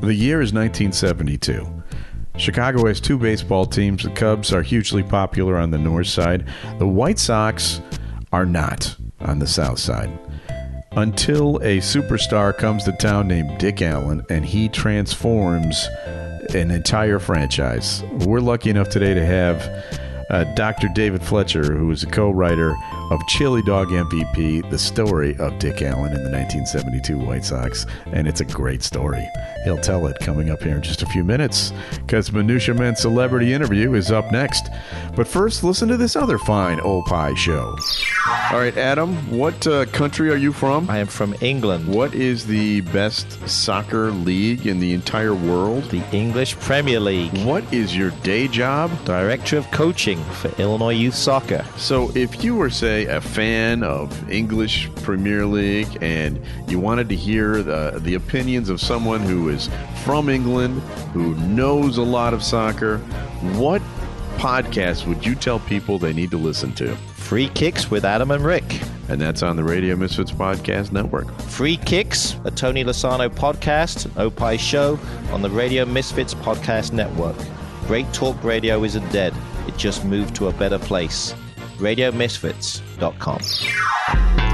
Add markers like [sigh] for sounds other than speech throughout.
The year is 1972. Chicago has two baseball teams. The Cubs are hugely popular on the north side. The White Sox are not on the south side. Until a superstar comes to town named Dick Allen and he transforms an entire franchise. We're lucky enough today to have uh, Dr. David Fletcher, who is a co writer of Chili Dog MVP, the story of Dick Allen in the 1972 White Sox. And it's a great story. He'll tell it coming up here in just a few minutes because Minutia Men Celebrity Interview is up next. But first, listen to this other fine Opie show. All right, Adam, what uh, country are you from? I am from England. What is the best soccer league in the entire world? The English Premier League. What is your day job? Director of Coaching for Illinois Youth Soccer. So, if you were, say, a fan of English Premier League and you wanted to hear the, the opinions of someone who is from England, who knows a lot of soccer, what podcast would you tell people they need to listen to? Free Kicks with Adam and Rick. And that's on the Radio Misfits Podcast Network. Free Kicks, a Tony Lasano podcast, an Opie show on the Radio Misfits Podcast Network. Great Talk Radio isn't dead, it just moved to a better place. RadioMisfits.com.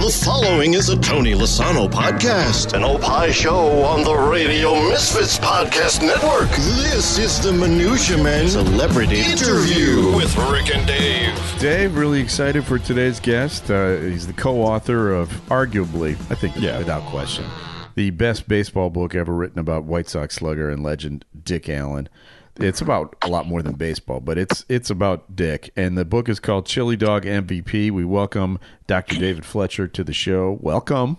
The following is a Tony Lasano podcast, an Opie show on the Radio Misfits Podcast Network. This is the Minutia Man Celebrity Interview with Rick and Dave. Dave, really excited for today's guest. Uh, he's the co-author of, arguably, I think, Yeah. without question, the best baseball book ever written about White Sox slugger and legend Dick Allen. It's about a lot more than baseball, but it's it's about Dick, and the book is called Chili Dog MVP. We welcome Dr. David Fletcher to the show. Welcome.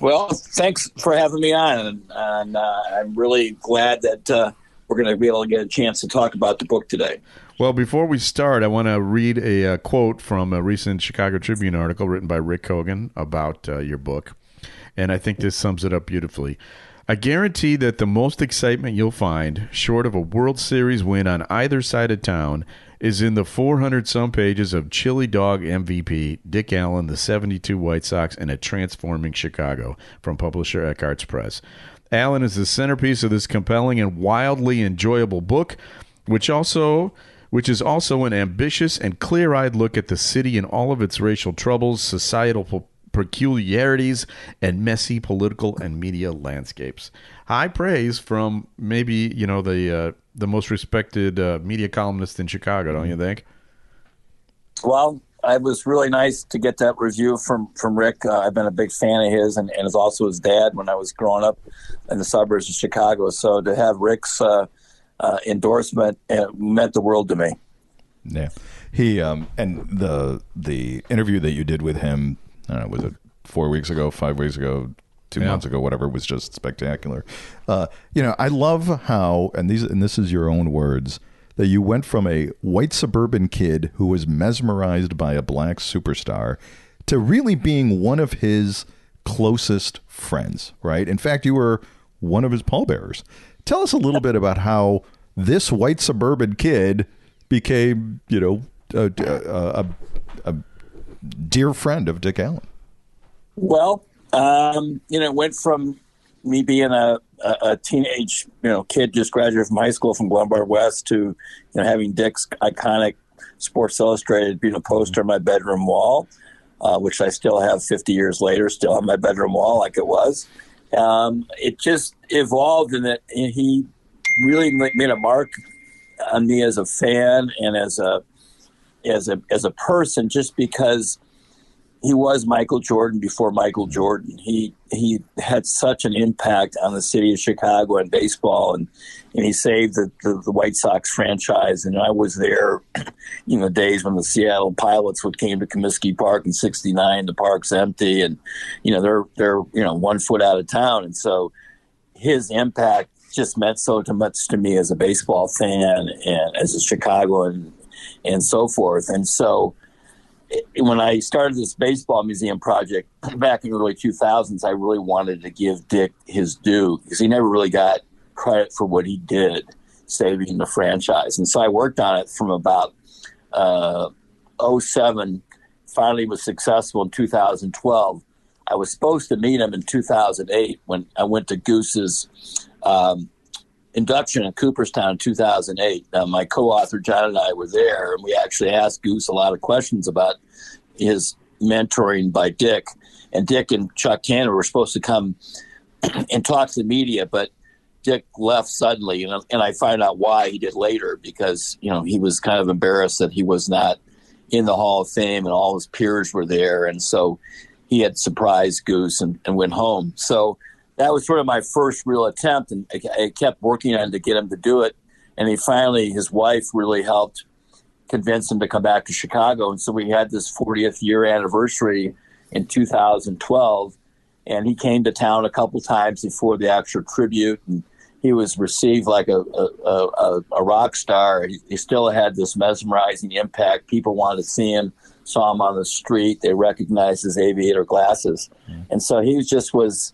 Well, thanks for having me on, and, uh, I'm really glad that uh, we're going to be able to get a chance to talk about the book today. Well, before we start, I want to read a, uh quote from a recent Chicago Tribune article written by Rick Kogan about uh, your book, and I think this sums it up beautifully. I guarantee that the most excitement you'll find, short of a World Series win on either side of town, is in the 400 some pages of Chili Dog MVP, Dick Allen, the 72 White Sox, and a transforming Chicago from publisher Eckhartz Press. Allen is the centerpiece of this compelling and wildly enjoyable book, which also which is also an ambitious and clear-eyed look at the city and all of its racial troubles, societal peculiarities, and messy political and media landscapes. High praise from maybe you know the uh, the most respected uh, media columnist in Chicago, don't you think? Well, it was really nice to get that review from from Rick. Uh, I've been a big fan of his, and, and is also his dad when I was growing up in the suburbs of Chicago. So to have Rick's uh, uh, endorsement uh, meant the world to me. Yeah, he um, and the the interview that you did with him, I don't know, was it four weeks ago, five weeks ago, two Yeah. months ago, whatever, was just spectacular. Uh, you know, I love how, and these, and this is your own words, that you went from a white suburban kid who was mesmerized by a black superstar to really being one of his closest friends. Right? In fact, you were one of his pallbearers. Tell us a little bit about how this white suburban kid became, you know, a, a, a, a dear friend of Dick Allen. Well, um, you know, it went from me being a, a, a teenage, you know, kid just graduated from high school from Glenbard West to, you know, having Dick's iconic Sports Illustrated being a poster on my bedroom wall, uh, which I still have 50 years later, still on my bedroom wall like it was. Um, it just evolved in that he really made a mark on me as a fan and as a as a as a person, just because he was Michael Jordan before Michael mm-hmm. Jordan. He he had such an impact on the city of Chicago and baseball, and and he saved the, the, the White Sox franchise. And I was there, [clears throat] you know, days when the Seattle Pilots would came to Comiskey Park in '69. The park's empty, and you know they're they're you know one foot out of town, and so his impact just meant so much to me as a baseball fan and as a Chicagoan and so forth. And so when I started this baseball museum project back in the early 2000s, I really wanted to give Dick his due because he never really got credit for what he did saving the franchise. And so I worked on it from about uh, 07, finally was successful in 2012. I was supposed to meet him in 2008 when I went to Goose's um, induction in Cooperstown in 2008. Uh, my co-author John and I were there, and we actually asked Goose a lot of questions about his mentoring by Dick. And Dick and Chuck Tanner were supposed to come [clears throat] and talk to the media, but Dick left suddenly, and, and I find out why he did later because you know he was kind of embarrassed that he was not in the Hall of Fame and all his peers were there, and so he had surprised Goose and, and went home. So that was sort of my first real attempt, and I, I kept working on it to get him to do it. And he finally, his wife really helped convince him to come back to Chicago, and so we had this 40th year anniversary in 2012, and he came to town a couple times before the actual tribute, and he was received like a a, a, a rock star. He, he, still had this mesmerizing impact. People wanted to see him, saw him on the street. They recognized his aviator glasses, mm. and so he just was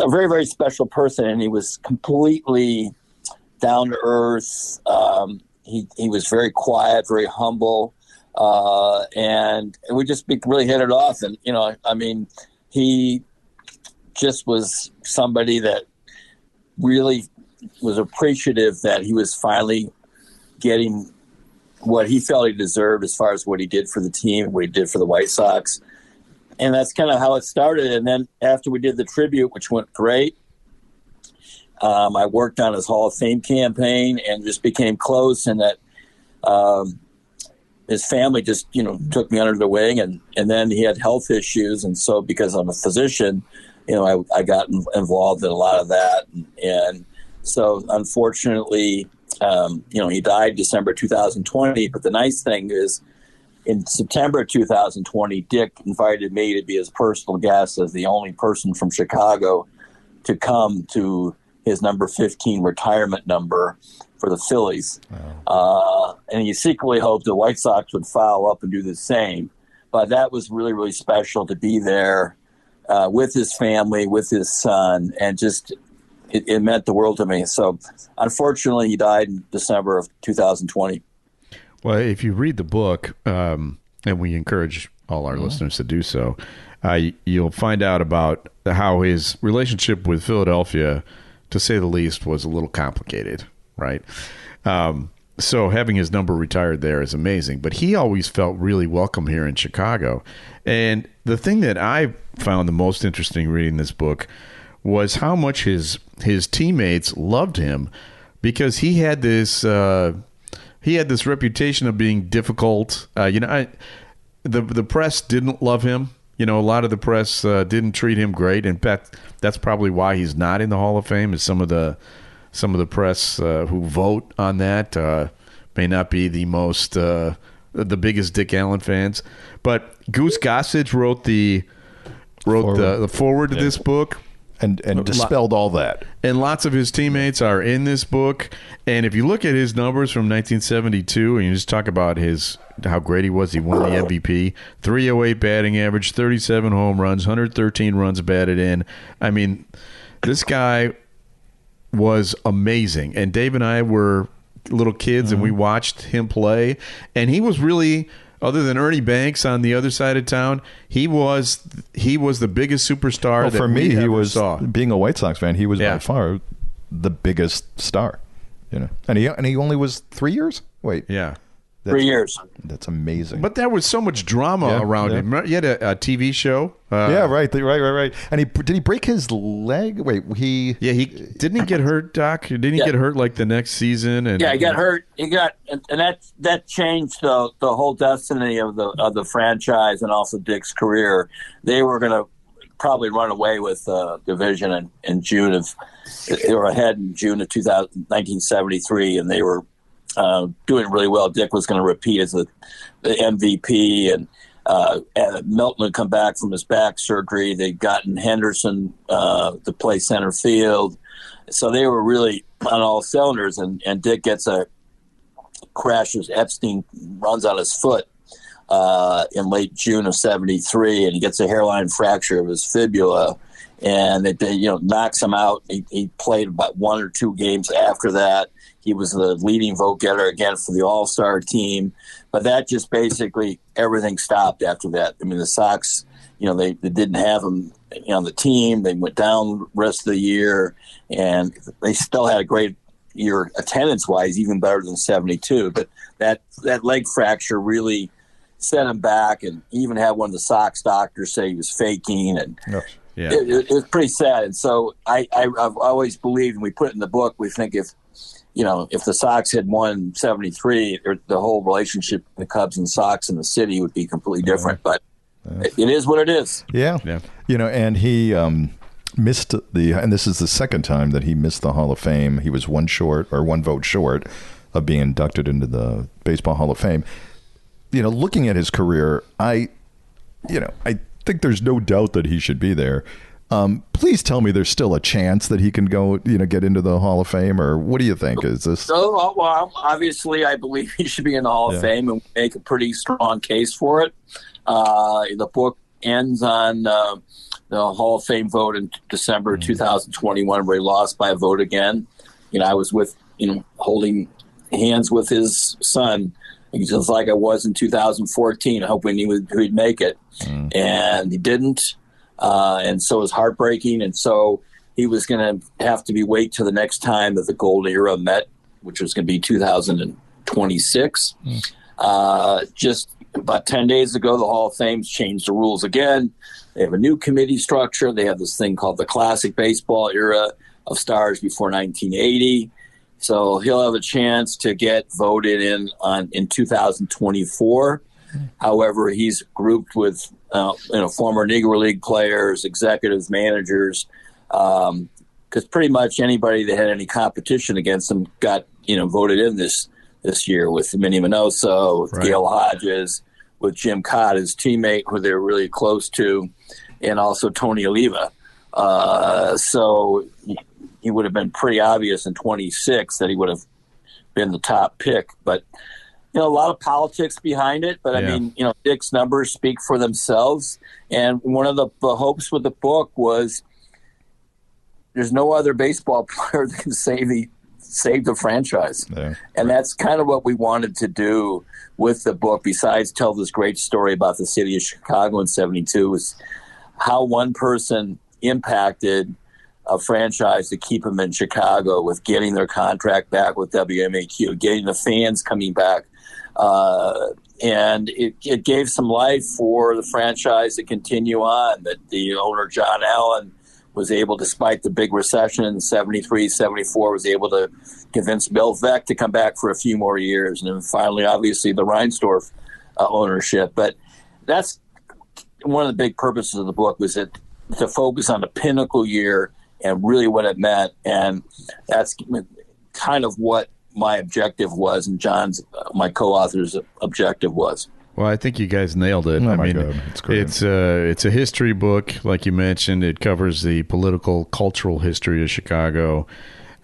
a very very special person, and he was completely down to earth. Um, he he was very quiet, very humble, uh, and we just really hit it off. And you know, I mean, he just was somebody that really was appreciative that he was finally getting what he felt he deserved as far as what he did for the team, what he did for the White Sox. And that's kind of how it started. And then after we did the tribute, which went great, um, I worked on his Hall of Fame campaign and just became close. And that um, his family just, you know, took me under the wing. And, and then he had health issues. And so, because I'm a physician, you know, I, I got involved in a lot of that. And, and so, unfortunately, um, you know, he died December 2020. But the nice thing is, in September 2020, Dick invited me to be his personal guest as the only person from Chicago to come to his number 15 retirement number for the Phillies. Wow. Uh, and he secretly hoped the White Sox would follow up and do the same. But that was really, really special to be there uh, with his family, with his son, and just it, it, meant the world to me. So, unfortunately, he died in December of 2020. Well, if you read the book, um, and we encourage all our mm-hmm. listeners to do so, uh, you'll find out about how his relationship with Philadelphia, to say the least, was a little complicated, right? Um, so having his number retired there is amazing. But he always felt really welcome here in Chicago. And the thing that I found the most interesting reading this book was how much his his teammates loved him because he had this uh, he had this reputation of being difficult. Uh, you know, I, the the press didn't love him. You know, a lot of the press uh, didn't treat him great. In fact, that's probably why he's not in the Hall of Fame. Is some of the some of the press uh, who vote on that uh, may not be the most uh, the biggest Dick Allen fans. But Goose Gossage wrote the wrote foreword. The, the foreword to yeah. this book and and dispelled all that. And lots of his teammates are in this book. And if you look at his numbers from 1972, and you just talk about his how great he was, he won the MVP, 308 batting average, 37 home runs, 113 runs batted in. I mean, this guy was amazing. And Dave and I were little kids mm-hmm. and we mm-hmm. watched him play and he was really other than Ernie Banks on the other side of town, he was he was the biggest superstar. Well, for me, he was saw. being a White Sox fan. He was yeah. by far the biggest star. You know, and he and he only was three years. Wait, yeah, that's, Three years. That's amazing. But there was so much drama yeah, around yeah. him. He had a, a TV show. Uh, yeah, right, right, right, right. And he did he break his leg? Wait, he yeah he didn't he get hurt, Doc? Didn't he yeah. get hurt like the next season? And yeah, he got hurt. He got and that that changed the the whole destiny of the of the franchise and also Dick's career. They were going to probably run away with uh, division in, in June of they were ahead in June of 2000, 1973, and they were uh, doing really well. Dick was going to repeat as the, the MVP, and, uh, and Melton had come back from his back surgery. They'd gotten Henderson uh, to play center field, so they were really on all cylinders. And, and Dick gets a crashes. Epstein runs on his foot uh, in late June of '73, and he gets a hairline fracture of his fibula. And it, you know knocks him out. He, he played about one or two games after that he was the leading vote getter again for the All Star team. But that just basically everything stopped after that. I mean, the Sox, you know, they, they didn't have him on the team. They went down the rest of the year, and they still had a great year attendance wise, even better than 72. But that, that leg fracture really set him back, and even had one of the Sox doctors say he was faking. And Yeah. it, it, it was pretty sad. And so I, I, I've always believed, and we put it in the book, we think if, you know, if the Sox had won 73, the whole relationship between the Cubs and Sox in the city would be completely different. But it, it is what it is. Yeah. Yeah. You know, and he um, missed the, and this is the second time that he missed the Hall of Fame. He was one short or one vote short of being inducted into the Baseball Hall of Fame. You know, looking at his career, I, you know, I think there's no doubt that he should be there. Um, please tell me there's still a chance that he can go, you know, get into the Hall of Fame, or what do you think? Is this? So, uh, well, obviously, I believe he should be in the Hall of Fame and make a pretty strong case for it. Uh, the book ends on uh, the Hall of Fame vote in December 2021, where he lost by a vote again. You know, I was with, you know, holding hands with his son, just like I was in 2014, hoping he would he'd make it, and he didn't. Uh, and so it was heartbreaking. And so he was going to have to be wait till the next time that the gold era met, which was going to be 2026. Uh, just about 10 days ago, the Hall of Fame's changed the rules again. They have a new committee structure. They have this thing called the Classic Baseball Era of Stars before 1980. So he'll have a chance to get voted in on in 2024. However, he's grouped with uh, you know former Negro League players, executives, managers, because pretty much anybody that had any competition against him got you know voted in this this year with Minnie Minoso, with Right. Gil Hodges, with Jim Kaat, his teammate, who they're really close to, and also Tony Oliva. Uh, so he- he would have been pretty obvious in 26 that he would have been the top pick, but you know, a lot of politics behind it, but I Yeah. mean, you know, Dick's numbers speak for themselves. And one of the, the hopes with the book was there's no other baseball [laughs] player that can save the save the franchise. Yeah. And that's kind of what we wanted to do with the book, besides tell this great story about the city of Chicago in 72, was how one person impacted a franchise to keep them in Chicago with getting their contract back with WMAQ, getting the fans coming back. Uh, and it, it gave some life for the franchise to continue on. That the owner, John Allyn, was able, despite the big recession in 73, 74, was able to convince Bill Veeck to come back for a few more years. And then finally, obviously, the Reinsdorf uh, ownership. But that's one of the big purposes of the book was it to focus on the pinnacle year and really what it meant. And that's kind of what my objective was and John's, uh, my co-author's objective was. Well, I think you guys nailed it. Oh, I mean, God. It's great. it's a it's a history book, like you mentioned. It covers the political, cultural history of Chicago.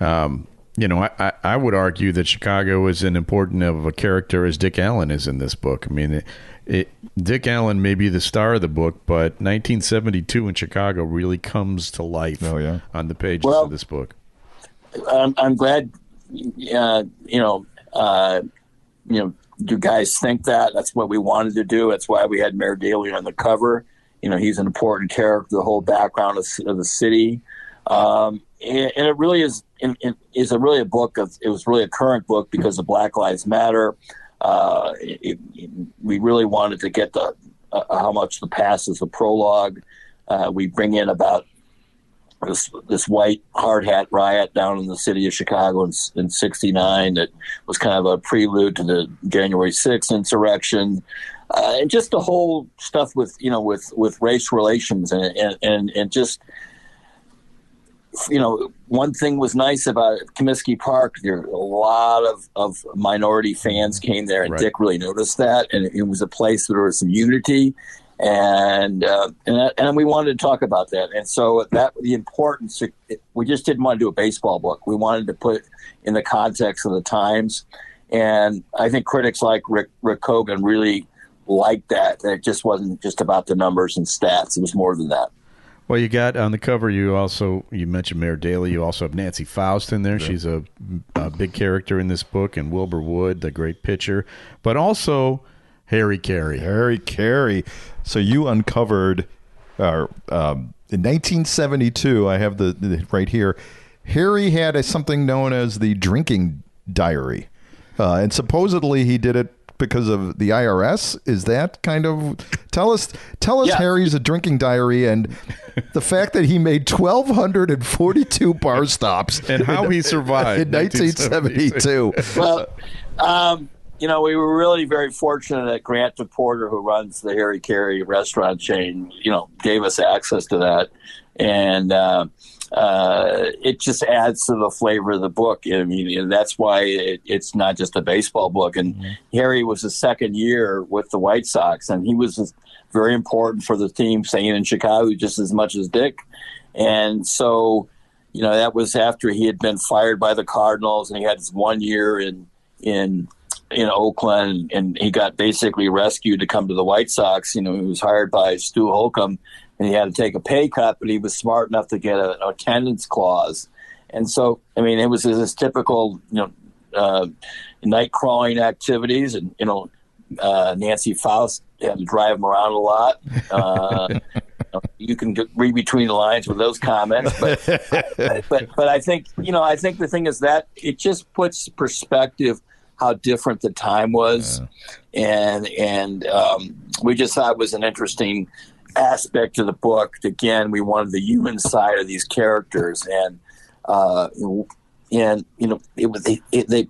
Um, you know, I, I, I would argue that Chicago is an important of a character as Dick Allen is in this book. I mean, it, it, Dick Allen may be the star of the book, but 1972 in Chicago really comes to life Oh, yeah. on the pages Well- of this book. I'm, I'm glad, uh, you know, uh, you know, you guys think that that's what we wanted to do. That's why we had Mayor Daley on the cover. You know, he's an important character, the whole background of, of the city. Um, and, and it really is, it, a really a book of, it was really a current book because of Black Lives Matter. Uh, it, it, we really wanted to get the, uh, how much the past is a prologue. Uh, we bring in about this this white hard hat riot down in the city of Chicago in, in '69 that was kind of a prelude to the January 6th insurrection, uh, and just the whole stuff with you know with with race relations and and and, and just you know one thing was nice about Comiskey Park. There a lot of of minority fans came there, and Right. Dick really noticed that, and it was a place where there was some unity and uh, and that- and we wanted to talk about that. And so that the importance. We just didn't want to do a baseball book. We wanted to put in the context of the times, and I think critics like Rick Rick Kogan really liked that. That it just wasn't just about the numbers and stats. It was more than that. Well, you got on the cover. You also you mentioned Mayor Daley. You also have Nancy Faust in there. She's a, a big character in this book, and Wilbur Wood, the great pitcher, but also Harry Caray. Harry Caray. So you uncovered uh, um, in 1972, I have the, the right here. Harry had a, something known as the drinking diary, uh, and supposedly he did it because of the IRS. Is that kind of tell us? Tell us Yeah. Harry's a drinking diary and the fact that he made 1,242 bar stops And how he survived in 1972. well, um, you know, we were really very fortunate that Grant DePorter, who runs the Harry Caray restaurant chain, you know, gave us access to that, and uh, uh, it just adds to the flavor of the book. I mean, and that's why it, it's not just a baseball book. And Harry was his second year with the White Sox, and he was very important for the team, staying in Chicago just as much as Dick, and so. You know that was after he had been fired by the Cardinals, and he had his one year in in in Oakland, and he got basically rescued to come to the White Sox. You know, he was hired by Stu Holcomb, and he had to take a pay cut, but he was smart enough to get a, an attendance clause. And so, I mean, it was his typical, you know, uh, night crawling activities, and you know, uh, Nancy Faust had to drive him around a lot. Uh, [laughs] you can read between the lines with those comments, but [laughs] but but I think you know I think the thing is that it just puts perspective how different the time was, and and um, we just thought it was an interesting aspect of the book. Again, we wanted the human side of these characters, and uh, and you know it was they, it, they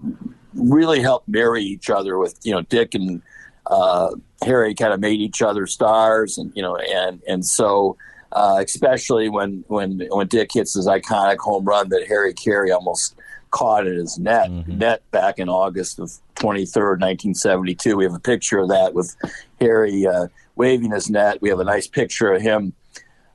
really helped marry each other with you know Dick and uh, Harry kind of made each other stars, and you know, and and so uh, especially when when when Dick hits his iconic home run that Harry Caray almost caught in his net net back in August of twenty third, nineteen seventy two. We have a picture of that with Harry uh, waving his net. We have a nice picture of him.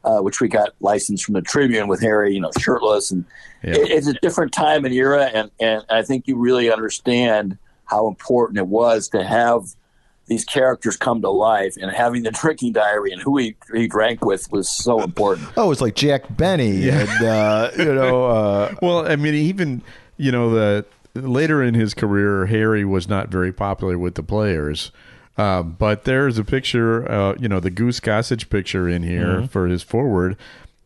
Uh, which we got licensed from the Tribune with Harry, you know, shirtless, and Yeah. it, it's a different time and era, and, and I think you really understand how important it was to have these characters come to life, and having the drinking diary and who he, he drank with was so important. Oh, it's like Jack Benny and uh, you know uh, [laughs] Well, I mean, even you know the later in his career, Harry was not very popular with the players. Um, but there's a picture, uh, you know, the Goose Gossage picture in here for his foreword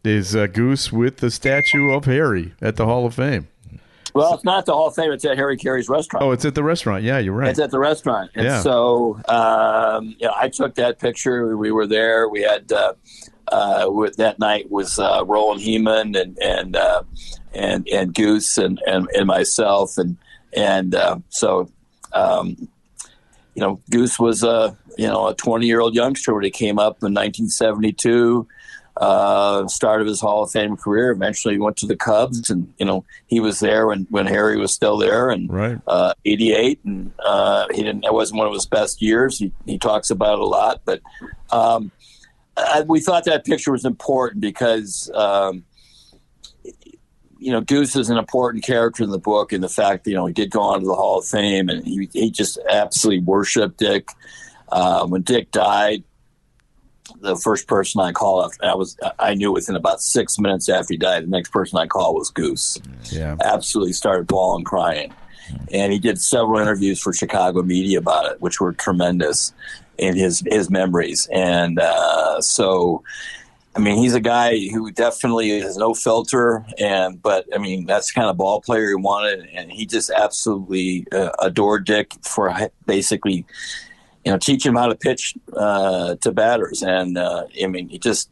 is uh, Goose with the statue of Harry at the Hall of Fame. Well, it's not the Hall of Fame; it's at Harry Caray's restaurant. Oh, it's at the restaurant. Yeah, you're right. It's at the restaurant, and Yeah. so um, you know, I took that picture. We were there. We had uh, uh, with, that night was uh, Roland Hemond and and uh, and and Goose and, and, and myself, and and uh, so um, you know, Goose was a you know a 20 year old youngster when he came up in 1972. Uh, start of his Hall of Fame career. Eventually, he went to the Cubs, and you know he was there when, when Harry was still there, and Right. uh, 88, and uh, he didn't. It wasn't one of his best years. He he talks about it a lot, but um, I, we thought that picture was important because um, you know Goose is an important character in the book, and the fact that you know he did go on to the Hall of Fame, and he he just absolutely worshipped Dick. Uh, when Dick died, the first person I called, I was I knew within about six minutes after he died, the next person I called was Goose yeah. absolutely started bawling crying. And he did several interviews for Chicago media about it, which were tremendous in his his memories. And uh, so, I mean, he's a guy who definitely has no filter, and but I mean, that's the kind of ball player he wanted, and he just absolutely uh, adored Dick for basically, you know, teaching him how to pitch uh, to batters. And uh, I mean, he just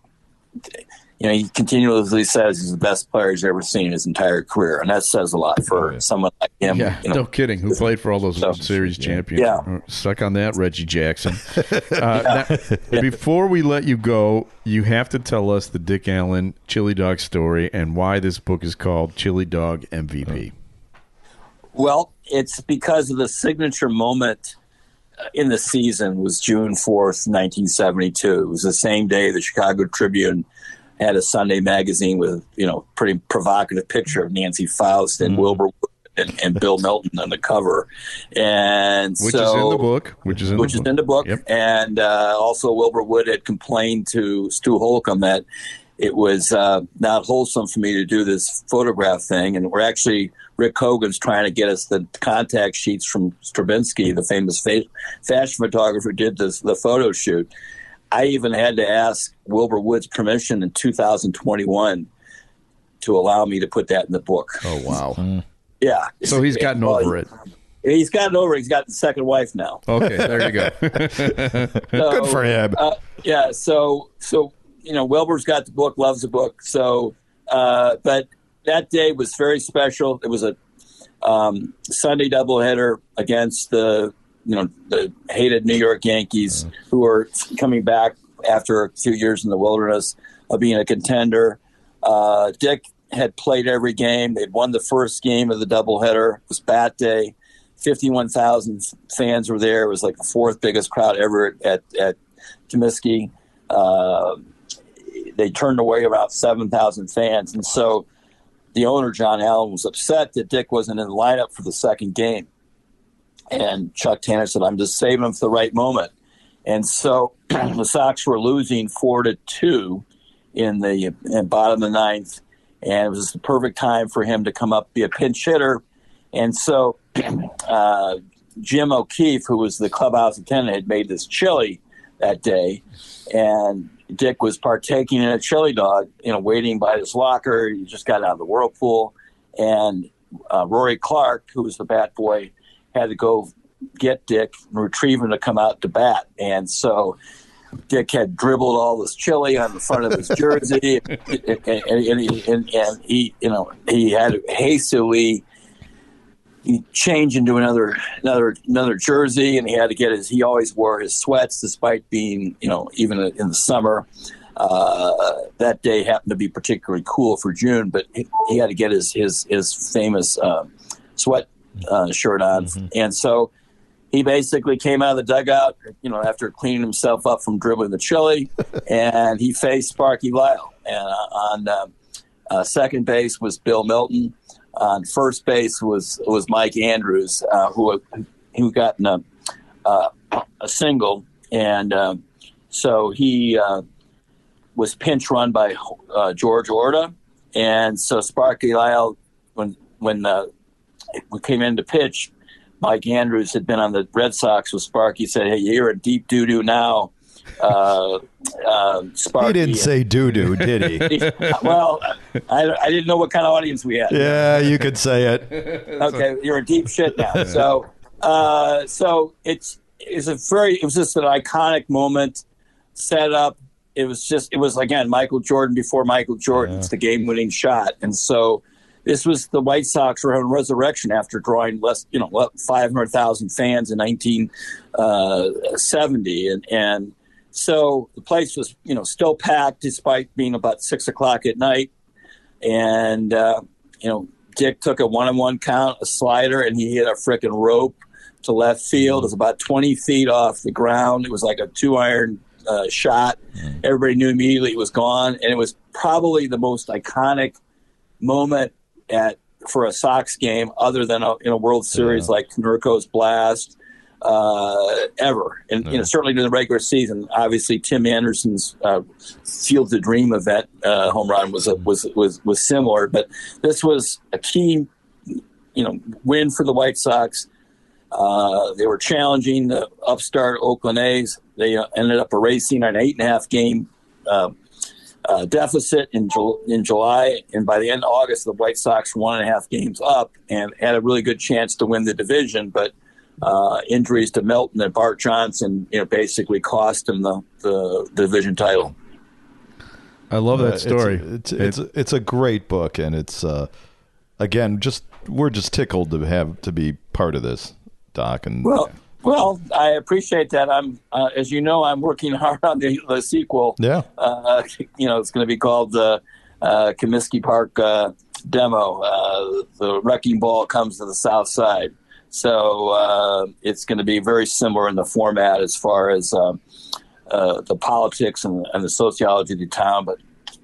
you know, he continuously says he's the best player he's ever seen in his entire career, and that says a lot for someone like him. Yeah, you know, no kidding. Who played for all those So- World Series champions? Yeah. Uh, Suck on that, Reggie Jackson. [laughs] Uh, now, before we let you go, you have to tell us the Dick Allen Chili Dog story and why this book is called Chili Dog MVP. Well, it's because of the signature moment uh, in the season was June 4th, 1972. It was the same day the Chicago Tribune had a Sunday magazine with, you know, pretty provocative picture of Nancy Faust and Wilbur and, and Bill [laughs] Melton on the cover. And Which so, is in the book. Which is in which the is book. in the book. Yep. And uh, also, Wilbur Wood had complained to Stu Holcomb that it was uh, not wholesome for me to do this photograph thing. And we're actually, Rick Kogan's trying to get us the contact sheets from Skrebneski, the famous fa- fashion photographer who did this, the photo shoot. I even had to ask Wilbur Woods permission in 2021 to allow me to put that in the book. Oh wow! Yeah. So he's gotten Well, over it. He's gotten over. it. He's got the second wife now. Okay, there you go. So, [laughs] [laughs] Good for him. Uh, yeah. So so you know Wilbur's got the book, loves the book. So uh, but that day was very special. It was a um, Sunday doubleheader against the you know the hated New York Yankees, who were coming back after a few years in the wilderness of being a contender. Uh, Dick had played every game. They'd won the first game of the doubleheader. It was bat day. 51,000 fans were there. It was like the fourth biggest crowd ever at, at Comiskey. Uh, they turned away about 7,000 fans. And so the owner, John Allyn, was upset that Dick wasn't in the lineup for the second game. And Chuck Tanner said, I'm just saving him for the right moment. And so [clears throat] the Sox were losing four to two in the in bottom of the ninth. And it was the perfect time for him to come up, be a pinch hitter. And so [clears throat] uh, Jim O'Keefe, who was the clubhouse attendant, had made this chili that day. And Dick was partaking in a chili dog, you know, waiting by his locker. He just got out of the whirlpool. And uh, Rory Clark, who was the bat boy, had to go get Dick and retrieve him to come out to bat. And so Dick had dribbled all this chili on the front of his jersey, [laughs] and, and, and, and, he, you know, he had to hastily he changed into another another another jersey, and he had to get his. He always wore his sweats, despite being, you know, even in the summer. Uh, that day happened to be particularly cool for June, but he, he had to get his his his famous uh, sweat uh, shirt on, and so he basically came out of the dugout, you know, after cleaning himself up from dribbling the chili, [laughs] and he faced Sparky Lyle. And uh, on uh, uh, second base was Bill Melton. On first base was was Mike Andrews, uh, who who got a, uh, a single, and uh, so he uh, was pinch run by uh, George Orta, and so Sparky Lyle, when when uh, we came in to pitch, Mike Andrews had been on the Red Sox with Sparky. Said, "Hey, you're a deep doo doo now." Uh, uh, Sparky, He didn't say doo doo, did [laughs] he? well, I, I didn't know what kind of audience we had. yeah, you could say it. [laughs] Okay, you're a deep shit now. So, uh, so it's it's a very it was just an iconic moment set up. It was just it was again Michael Jordan before Michael Jordan. It's the game winning shot, and so this was the White Sox were having resurrection after drawing less you know five hundred thousand fans in nineteen seventy, and and so the place was you know still packed despite being about six o'clock at night, and uh, you know Dick took a one-on-one count, a slider, and he hit a frickin' rope to left field. It was about 20 feet off the ground. It was like a two-iron uh, shot. Everybody knew immediately it was gone, and it was probably the most iconic moment at for a Sox game, other than a, in a World Series like Konerko's blast uh, ever, and you know certainly during the regular season. Obviously, Tim Anderson's uh, Field the Dream event uh, home run was a, was was was similar, but this was a key, you know, win for the White Sox. Uh, they were challenging the upstart Oakland A's. They uh, ended up erasing an eight and a half game uh, deficit in, Ju- in July, and by the end of August, the White Sox were one and a half games up and had a really good chance to win the division, but uh, injuries to Melton and Bart Johnson, you know, basically cost him the, the division title. I love that Uh, story. It's it's, it's, it's a great book, and it's uh, again just we're just tickled to have to be part of this, Doc. And Well, well, I appreciate that. I'm, uh, as you know, I'm working [laughs] hard on the, the sequel. yeah, Uh, you know, it's going to be called the uh, Comiskey Park uh, demo. Uh, the wrecking ball comes to the south side, so uh, it's going to be very similar in the format as far as uh, the politics and, and the sociology of the town, but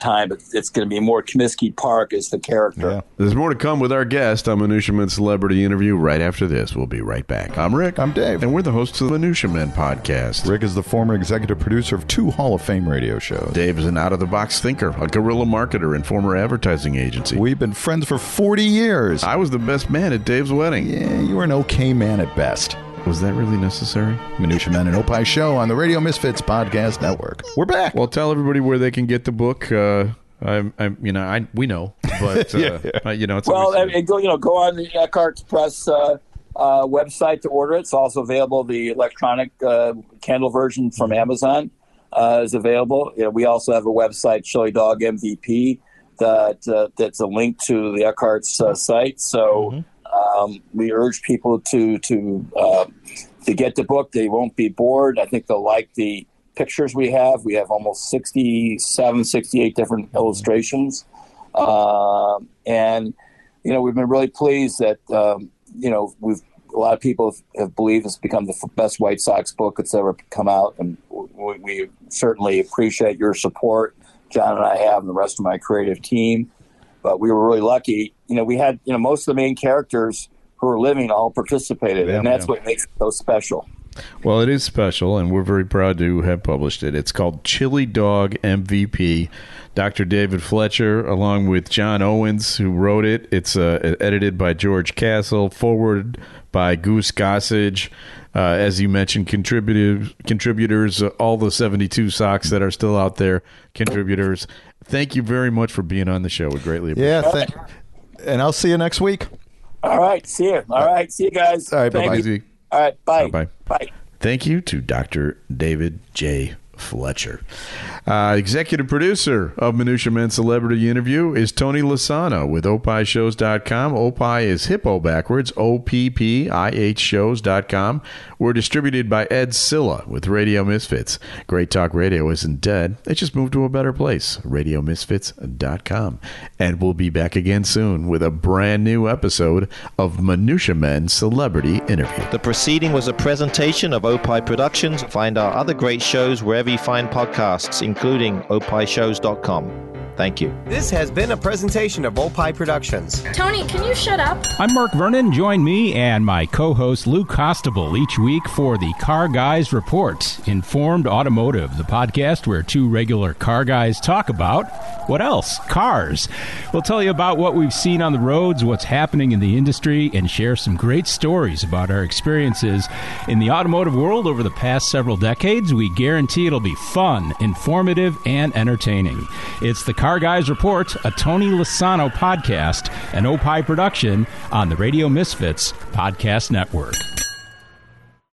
time. But it's going to be more Comiskey Park as the character. yeah. There's more to come with our guest on Minutia Men Celebrity Interview right after this. We'll be right back. I'm Rick. I'm Dave. And we're the hosts of the Minutia Men podcast. Rick is the former executive producer of two Hall of Fame radio shows. Dave is an out of the box thinker, a guerrilla marketer, and former advertising agency. We've been friends for 40 years. I was the best man at Dave's wedding. yeah, you were an okay man at best. Was that really necessary? Minutia Men and Opie Show on the Radio Misfits Podcast Network. We're back. Well, tell everybody where they can get the book. Uh, I'm, I'm, you know, I we know, but [laughs] uh, Yeah, yeah. uh, you know, it's Well, I mean, go you know go on the Eckhart Press uh, uh, website to order it. It's also available. The electronic uh, Kindle version from Amazon uh, is available. You know, we also have a website, Chili Dog MVP, that uh, that's a link to the Eckhartz uh, site. So um, we urge people to to uh, to get the book. They won't be bored. I think they'll like the pictures we have. We have almost 67, 68 different illustrations. Um, and, you know, we've been really pleased that, um, you know, we've, a lot of people have, believed it's become the f- best White Sox book that's ever come out. And we, we certainly appreciate your support. John and I have, and the rest of my creative team. But we were really lucky. You know, we had, you know, most of the main characters who are living all participated. and that's what makes it so special. Well, it is special, and we're very proud to have published it. It's called Chili Dog MVP. Dr. David Fletcher, along with John Owens, who wrote it. It's uh, edited by George Castle, forwarded by Goose Gossage. Uh, as you mentioned, contributors, contributors, uh, all the 72 Sox that are still out there, contributors. Thank you very much for being on the show. We greatly appreciate yeah, th- and I'll see you next week. All right. See you. All right. See you guys. All right, bye-bye. All right. Bye-bye. Bye. Thank you to Dr. David J. Fletcher. Uh, executive producer of Minutia Men Celebrity Interview is Tony Lasano with opishows.com. Opie is hippo backwards, O-P-P-I-H shows.com. We're distributed by Ed Silla with Radio Misfits. Great Talk Radio isn't dead. It just moved to a better place, radiomisfits.com. And we'll be back again soon with a brand new episode of Minutia Men Celebrity Interview. The proceeding was a presentation of Opie Productions. Find our other great shows wherever find podcasts, including opishows.com. Thank you. This has been a presentation of Opie Productions. Tony, can you shut up? I'm Mark Vernon. Join me and my co host Lou Costable each week for the Car Guys Report, Informed Automotive, the podcast where two regular car guys talk about what else? Cars. We'll tell you about what we've seen on the roads, what's happening in the industry, and share some great stories about our experiences in the automotive world over the past several decades. We guarantee it'll be fun, informative, and entertaining. It's the Car Guys Report, a Tony Lasano podcast, an Opie production on the Radio Misfits Podcast Network.